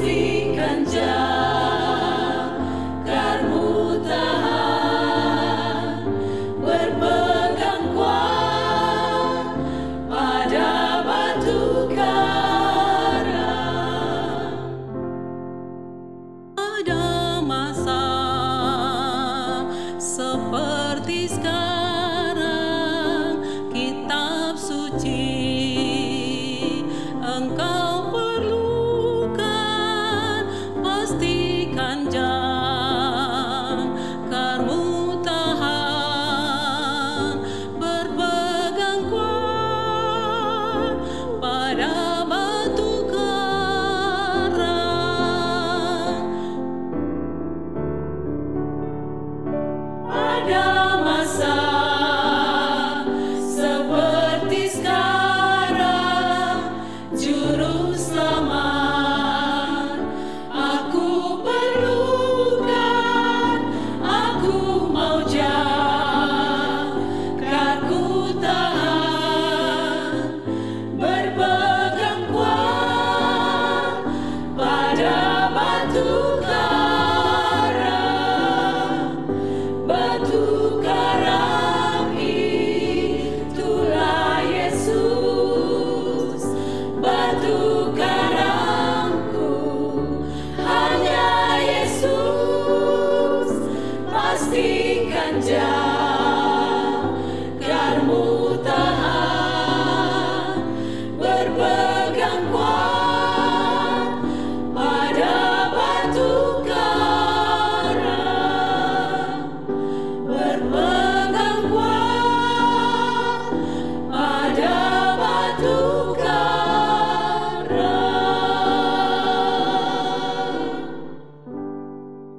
Musik and jazz.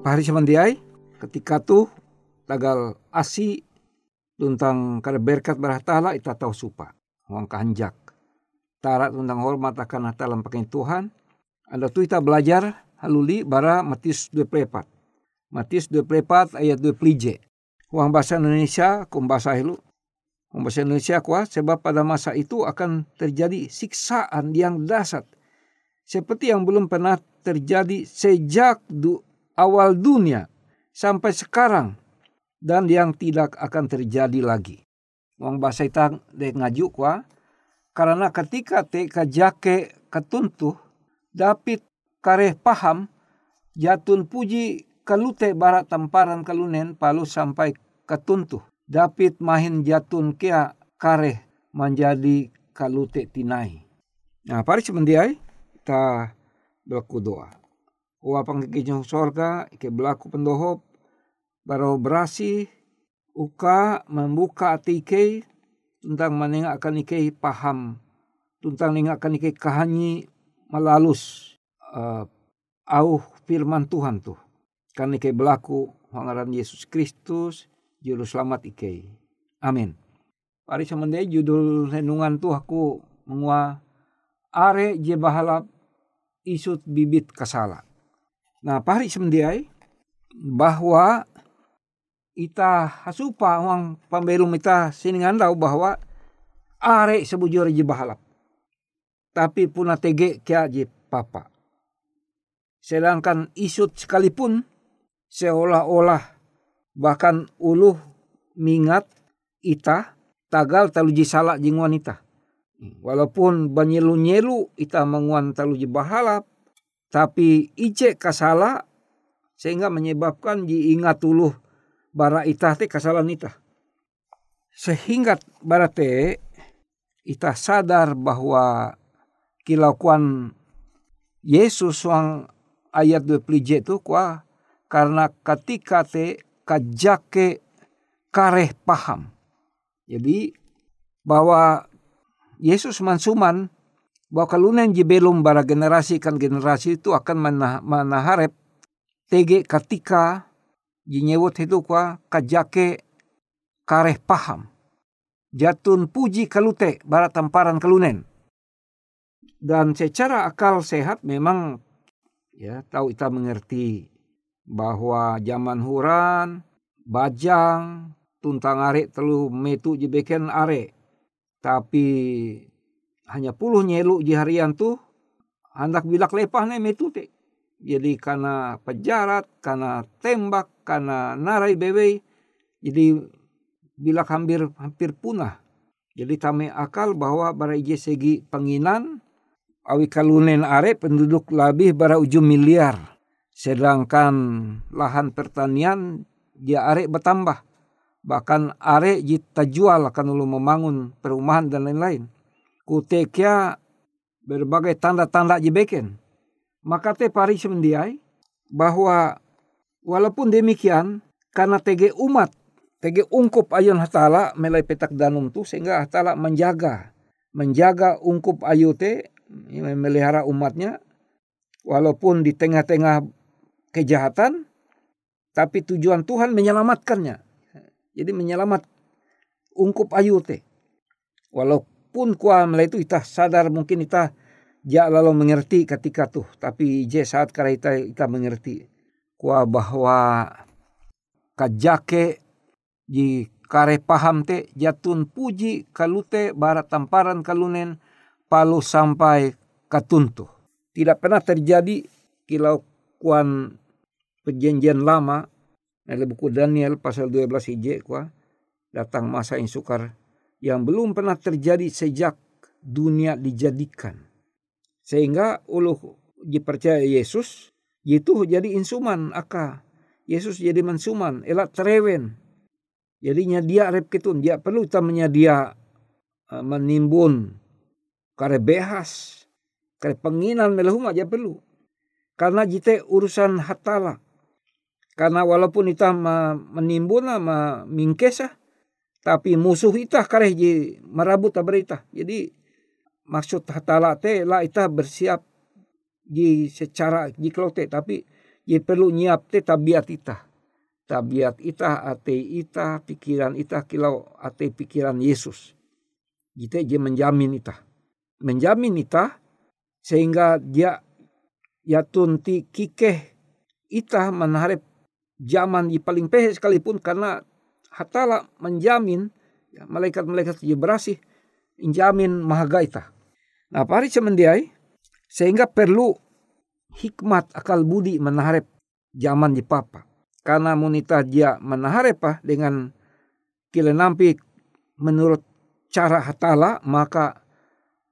Pahari samandiai ketika tuh tagal asi tentang kada berkat berhatala ita tahu supa. Wang kanjak tara tentang hormat akan hatalam pakai Tuhan. Ada tuh kita belajar haluli bara Matius 24 Matius 24 ayat 2 plije Wang bahasa Indonesia kum bahasa hilu Wang bahasa Indonesia kuah sebab pada masa itu akan terjadi siksaan yang dasar. Seperti yang belum pernah terjadi sejak du awal dunia sampai sekarang dan yang tidak akan terjadi lagi. Wong bahasa itang dek ngaju kwa karena ketika te kajake ketuntuh David kareh paham jatun puji kalute barat tamparan kalunen palu sampai ketuntuh. David mahin jatun kia kareh menjadi kalute tinai. Nah, pari semendiai kita berlaku. Wa pangkikinya sorga, ike belaku pendohop, baru berasi, uka membuka hati ike, tentang menengah akan ike paham, tentang nengak akan ike kahanyi melalus uh, au firman Tuhan tuh. Kan ike belaku Pangaran Yesus Kristus, Juru Selamat Ike. Amin. Pari semendai judul renungan tuh aku mengua are je bahalap isut bibit kasala. Nah, pari semendai bahwa ita hasupa uang pembelum ita siningandau bahwa are sebujur je bahalap. Tapi puna tege kia je papa. Sedangkan isut sekalipun seolah-olah bahkan uluh mingat ita tagal taluji salak jing wanita. Walaupun banyelu-nyelu ita menguan taluji bahalap, tapi ije kasala sehingga menyebabkan diingat uluh bara ita te kasalan ita. Sehingga barate ita sadar bahwa kilauan Yesus wang ayat 20 itu kuah karena ketika te kajake kareh paham jadi bahwa Yesus mansuman bahwa kalunen belum bara generasi kan generasi itu akan mana, manaharep tege ketika jinyewot itu kwa kajake kareh paham. Jatun puji kalute bara tamparan kalunen. Dan secara akal sehat memang ya tahu kita mengerti bahwa zaman huran, bajang, tuntang are telu metu jebeken are tapi hanya puluh nyelu di harian tu hendak bilak lepah ne metu te jadi karena pejarat karena tembak karena narai bebe jadi bilak hampir hampir punah. Jadi tame akal bahwa bara ije segi penginan awi kalunen are penduduk lebih bara ujung miliar. Sedangkan lahan pertanian dia are bertambah. Bahkan are jita jual akan ulu membangun perumahan dan lain-lain. Kutekia berbagai tanda-tanda jebeken. Maka te pari semendiai bahwa walaupun demikian karena tege umat tege ungkup ayun hatala melai petak danum tu sehingga hatala menjaga menjaga ungkup ayu te memelihara umatnya walaupun di tengah-tengah kejahatan tapi tujuan Tuhan menyelamatkannya jadi menyelamat ungkup ayu te. Walaupun kuah itu kita sadar mungkin kita ja lalu mengerti ketika tuh. Tapi je saat kala kita, kita mengerti. Kuah bahwa kajake di kare paham te jatun puji kalute barat tamparan kalunen palu sampai katuntu. Tidak pernah terjadi kilau kuan perjanjian lama dalam buku Daniel pasal 12 hijik kuah datang masa yang sukar yang belum pernah terjadi sejak dunia dijadikan. Sehingga uluh dipercaya Yesus itu jadi insuman aka. Yesus jadi mensuman, elak terewen. Jadinya dia rep ketun, dia perlu kita menyedia uh, menimbun kare behas, kare penginan melehum aja perlu. Karena jite urusan hatala karena walaupun kita menimbun ma mingkesa, tapi musuh kita kareh ji merabut berita. Jadi maksud hatala te lah kita bersiap di secara di klote tapi ji perlu nyiap te tabiat kita. Tabiat ita, ate ita, pikiran ita, kilau ate pikiran Yesus. Kita je menjamin ita. Menjamin ita sehingga dia ya tunti kikeh ita menarik zaman di paling pehe sekalipun karena hatala menjamin ya, malaikat-malaikat berasih menjamin mahagaita. Nah, pari semendiai sehingga perlu hikmat akal budi menaharep zaman di papa. Karena munita dia menaharep dengan kile nampi menurut cara hatala maka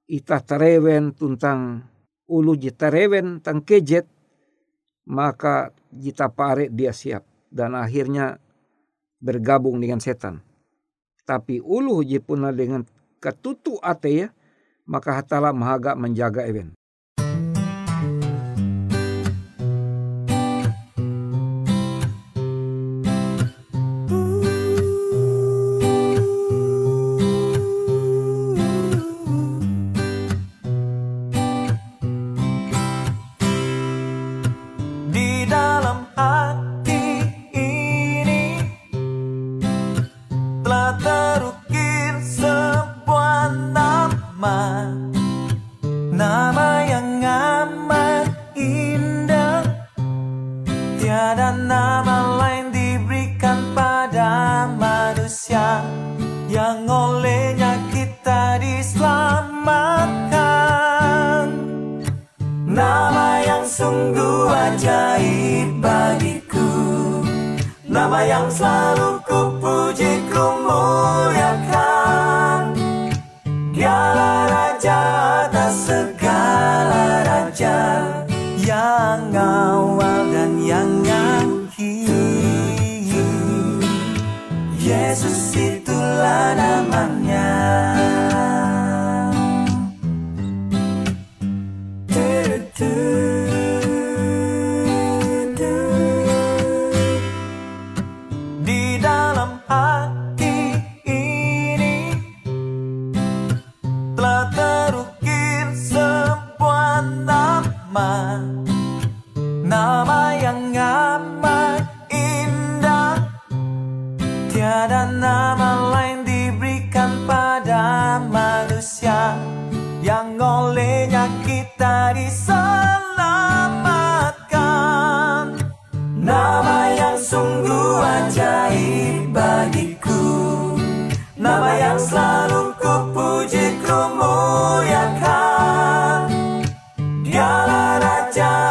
ita terewen tuntang ulu jitarewen tang kejet maka jita pare dia siap dan akhirnya bergabung dengan setan. Tapi ulu jipuna dengan ketutu ate ya, maka hatala mahaga menjaga event. Yesus itulah namanya 家。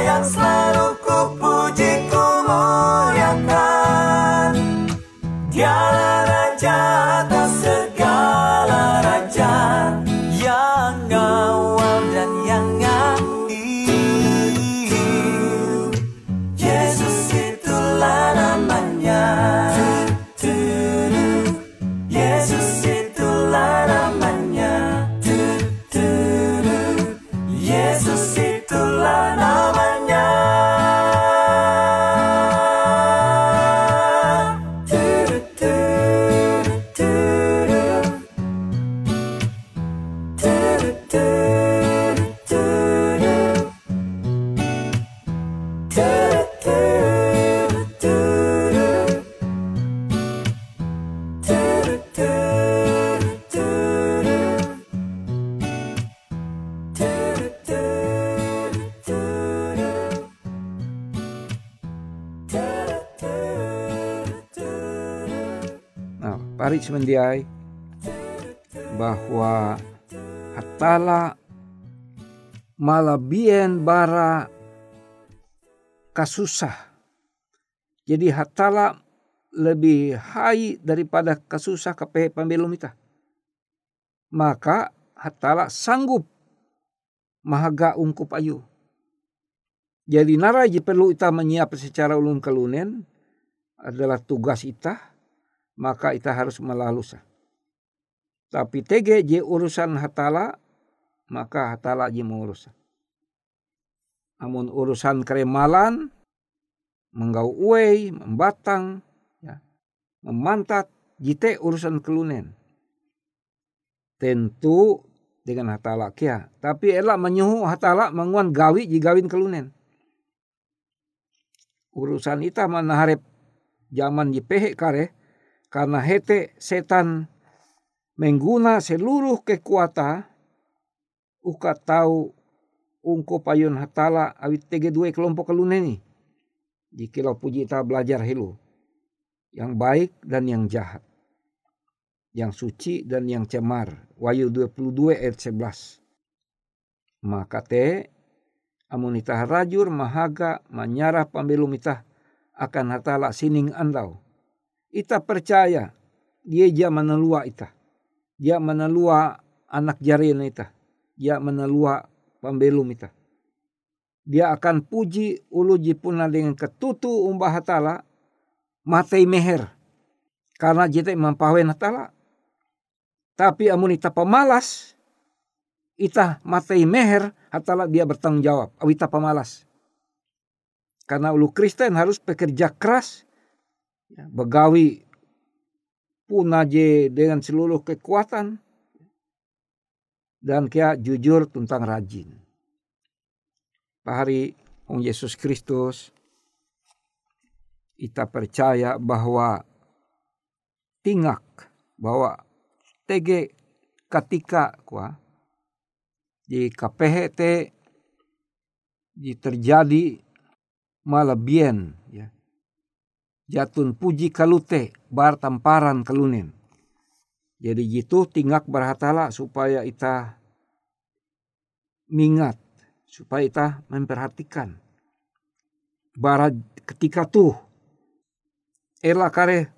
Nama yang Pari semendiai bahwa hatala malabien bara kasusah. Jadi hatala lebih hai daripada kasusah ke pembelum. Maka hatala sanggup mahaga ungkup ayu. Jadi naraji perlu kita menyiap secara ulun kelunen adalah tugas kita maka kita harus melalusa. Tapi tege je urusan hatala, maka hatala je mengurusan. Namun urusan keremalan, menggau uai, membatang, ya, memantat, jite urusan kelunen. Tentu dengan hatala kia. Tapi elak menyuhu hatala menguan gawi jigawin kelunen. Urusan ita mana harap zaman jipehe kare, karena hete setan mengguna seluruh kekuatan uka tahu ungko payun hatala awit tege dua kelompok keluneni. Jika puji kita belajar helu. Yang baik dan yang jahat. Yang suci dan yang cemar. Wahyu 22 ayat 11. Maka te Amun itah rajur mahaga manyarah pambelum itah akan hatala sining andau. Ita percaya dia dia menelua ita. Dia menelua anak jarina ita. Dia menelua pambelum ita. Dia akan puji ulu jipuna dengan ketutu umbah hatala matei meher. Karena jite mampawen hatala. Tapi amun ita pemalas, ita matei meher, hatala dia bertanggung jawab. Awita pemalas. Karena ulu Kristen harus bekerja keras, ya, begawi punaje dengan seluruh kekuatan, dan kia jujur tentang rajin. Pak hari Ong Yesus Kristus, kita percaya bahwa tingak bahwa TG ketika kuah di KPHT di terjadi malabien ya jatun puji kalute bar tamparan kalunen. Jadi gitu tingak berhatala supaya ita mingat supaya ita memperhatikan. Barat ketika tuh ela kare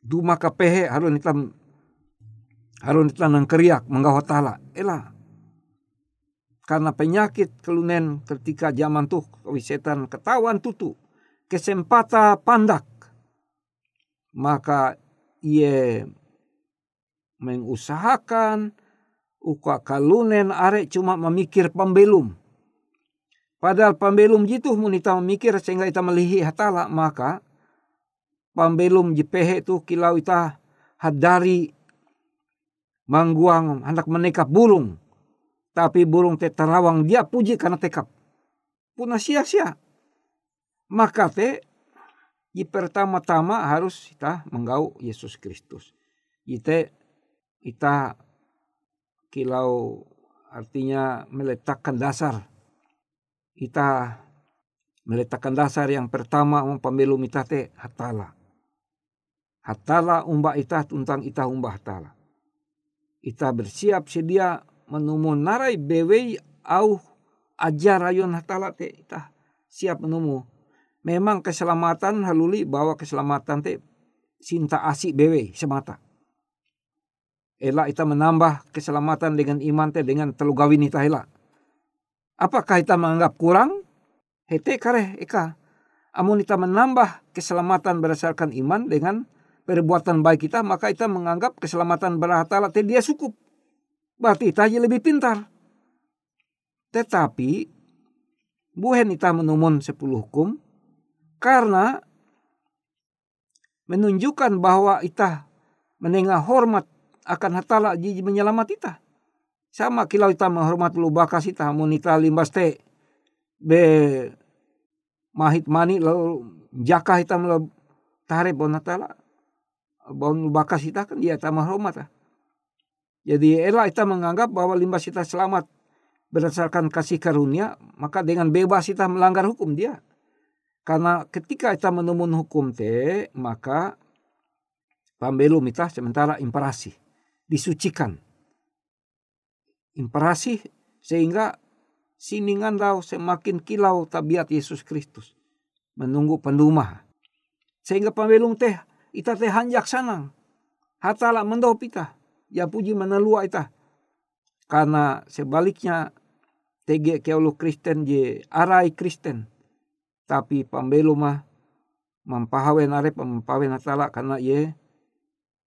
duma kapehe harun ita harun ita nang keriak menggawatala ela karena penyakit kelunen ketika zaman tuh setan ketahuan tutu kesempatan pandak maka ia mengusahakan uka kalunen are cuma memikir pembelum padahal pembelum jitu munita memikir sehingga ita melihi hatala maka pambelum jepehe tu kilau ita hadari mangguang hendak menekap burung. Tapi burung te terawang dia puji karena tekap. Puna sia-sia. Maka di pertama-tama harus kita menggau Yesus Kristus. Ite kita kilau artinya meletakkan dasar. Kita meletakkan dasar yang pertama pemilu mita te hatala hatala umba ita tentang ita umba hatala. Ita bersiap sedia menemu narai bewe au ajar ayon hatala te ita siap menemu. Memang keselamatan haluli bawa keselamatan te sinta asik bewe semata. Ela ita menambah keselamatan dengan iman te dengan telu gawin ita. Apakah ita menganggap kurang? Hete kare eka. Amun ita menambah keselamatan berdasarkan iman dengan perbuatan baik kita, maka kita menganggap keselamatan berhatala dia cukup. Berarti kita lebih pintar. Tetapi, buhen kita menumun sepuluh hukum, karena menunjukkan bahwa kita menengah hormat akan hatala jiji menyelamat kita. Sama kilau kita menghormat lu bakas kita, monita limbas te, be mahit mani lalu jaka kita melalui tarik bonatala baun bakas kita kan dia tamah hormat. Ah. Jadi elah kita menganggap bahwa limbas kita selamat berdasarkan kasih karunia, maka dengan bebas kita melanggar hukum dia. Karena ketika kita menemun hukum te, maka pambelum kita sementara imparasi, disucikan. Imparasi sehingga siningan dau semakin kilau tabiat Yesus Kristus. Menunggu pendumah. Sehingga pambelum teh ita teh hanjak sanang. Hatala mendop ita. Ya puji menelua ita. Karena sebaliknya tege keulu Kristen je arai Kristen. Tapi pambelu mah mampahawen arep mampahawen hatala karena ye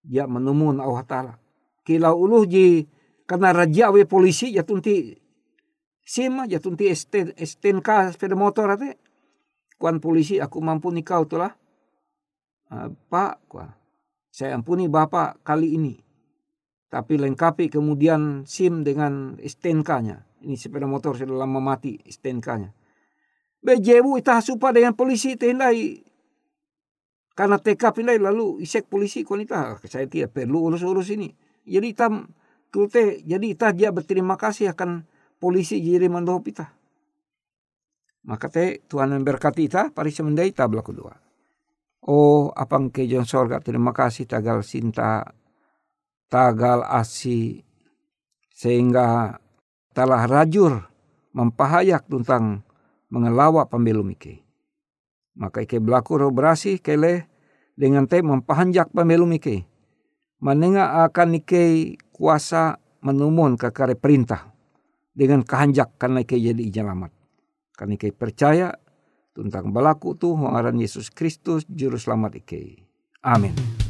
dia menemun au hatala. Kilau uluh ji karena raja we polisi ya tunti sima ya tunti STNK sepeda motor ate. Kuan polisi aku mampu nikau tulah Ah, Pak, saya ampuni Bapak kali ini. Tapi lengkapi kemudian SIM dengan STNK-nya. Ini sepeda motor sudah lama mati STNK-nya. Bejebu itah supa dengan polisi tendai. Karena TK pindai lalu isek polisi konita. Saya tidak perlu urus-urus ini. Jadi tam kulte jadi itah dia berterima kasih akan polisi jadi mandohop itah. Maka te Tuhan memberkati itah pari semendai tabla kedua. Oh, apang kejon sorga, terima kasih tagal sinta, tagal asi, sehingga telah rajur mempahayak tentang mengelawak pembelum ike. Maka ike berlaku berasih kele dengan te mempahanjak pembelum ike. Menengah akan ike kuasa menumun ke kare perintah dengan kehanjak karena ike jadi jelamat. Karena ike percaya tentang berlaku tu ngaran Yesus Kristus juru selamat ike. Amin.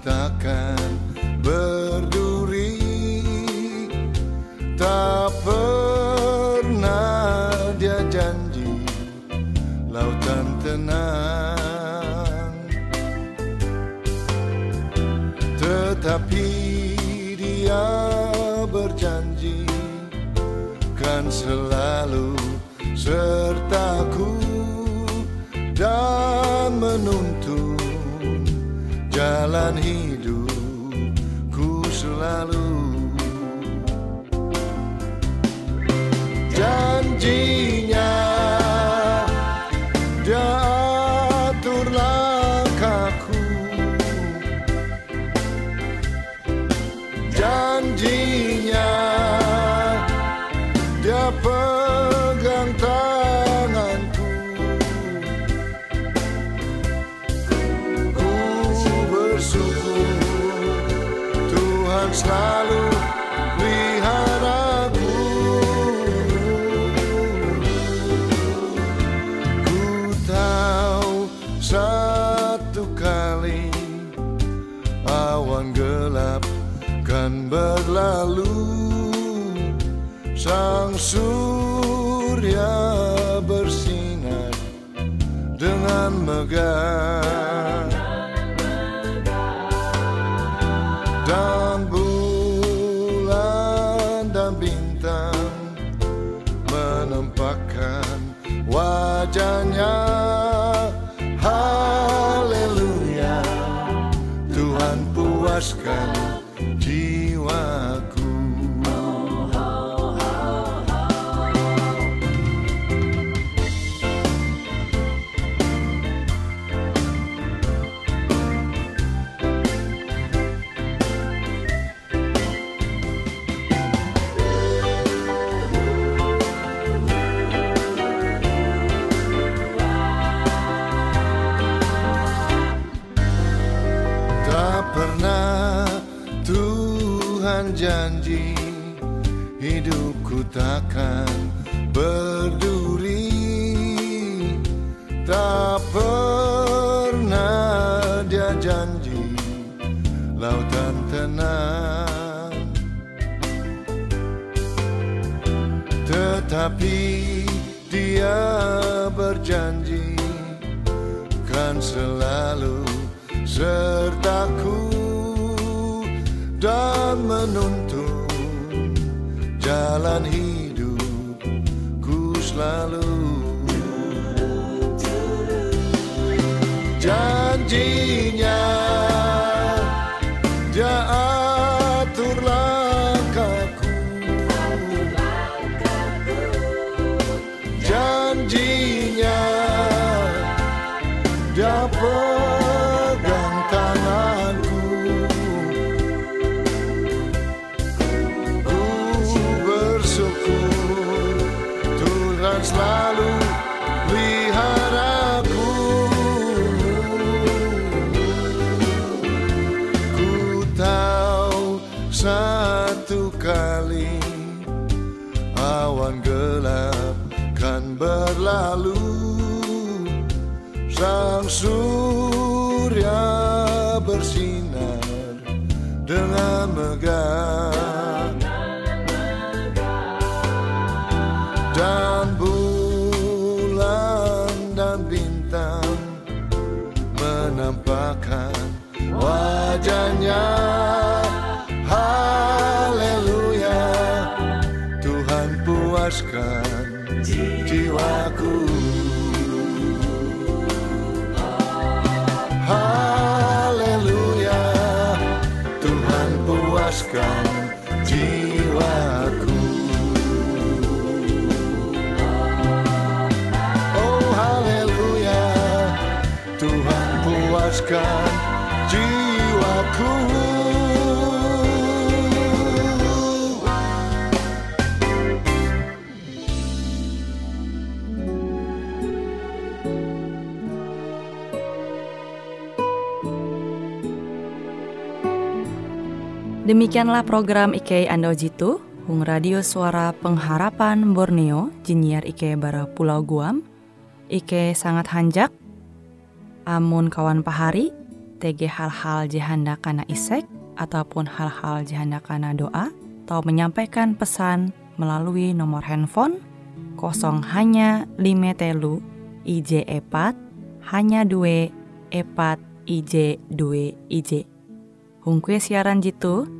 Takkan berduri. Tak pernah dia janji lautan tenang. Tetapi dia berjanji kan selalu sertaku jalan hidupku dengan selalu sertaku dan menuntun jalan hidupku selalu berlalu. Sang surya bersinar dengan megah. Dan bulan dan bintang menampakkan wajahnya Demikianlah program IK Ando Jitu, Hung Radio Suara Pengharapan Borneo, Jinnyar IK Bara Pulau Guam, IK sangat hanjak, amun kawan pahari, TG hal-hal jihanda kana isek, ataupun hal-hal jihanda kana doa, atau menyampaikan pesan melalui nomor handphone kosong hanya lima telu IJ epat hanya dua epat IJ dua IJ. Hung kue siaran jitu,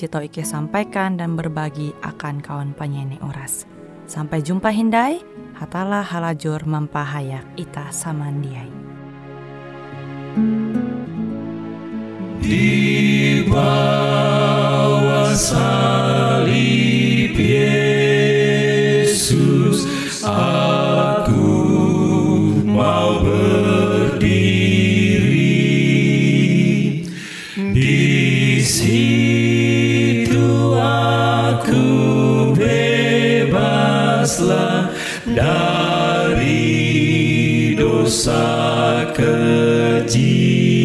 Jito Ike sampaikan dan berbagi akan kawan penyanyi Oras. Sampai jumpa Hindai, hatalah halajur mempahayak ita samandiai. Di bawah salib Yesus aku mau bebaslah dari dosa keji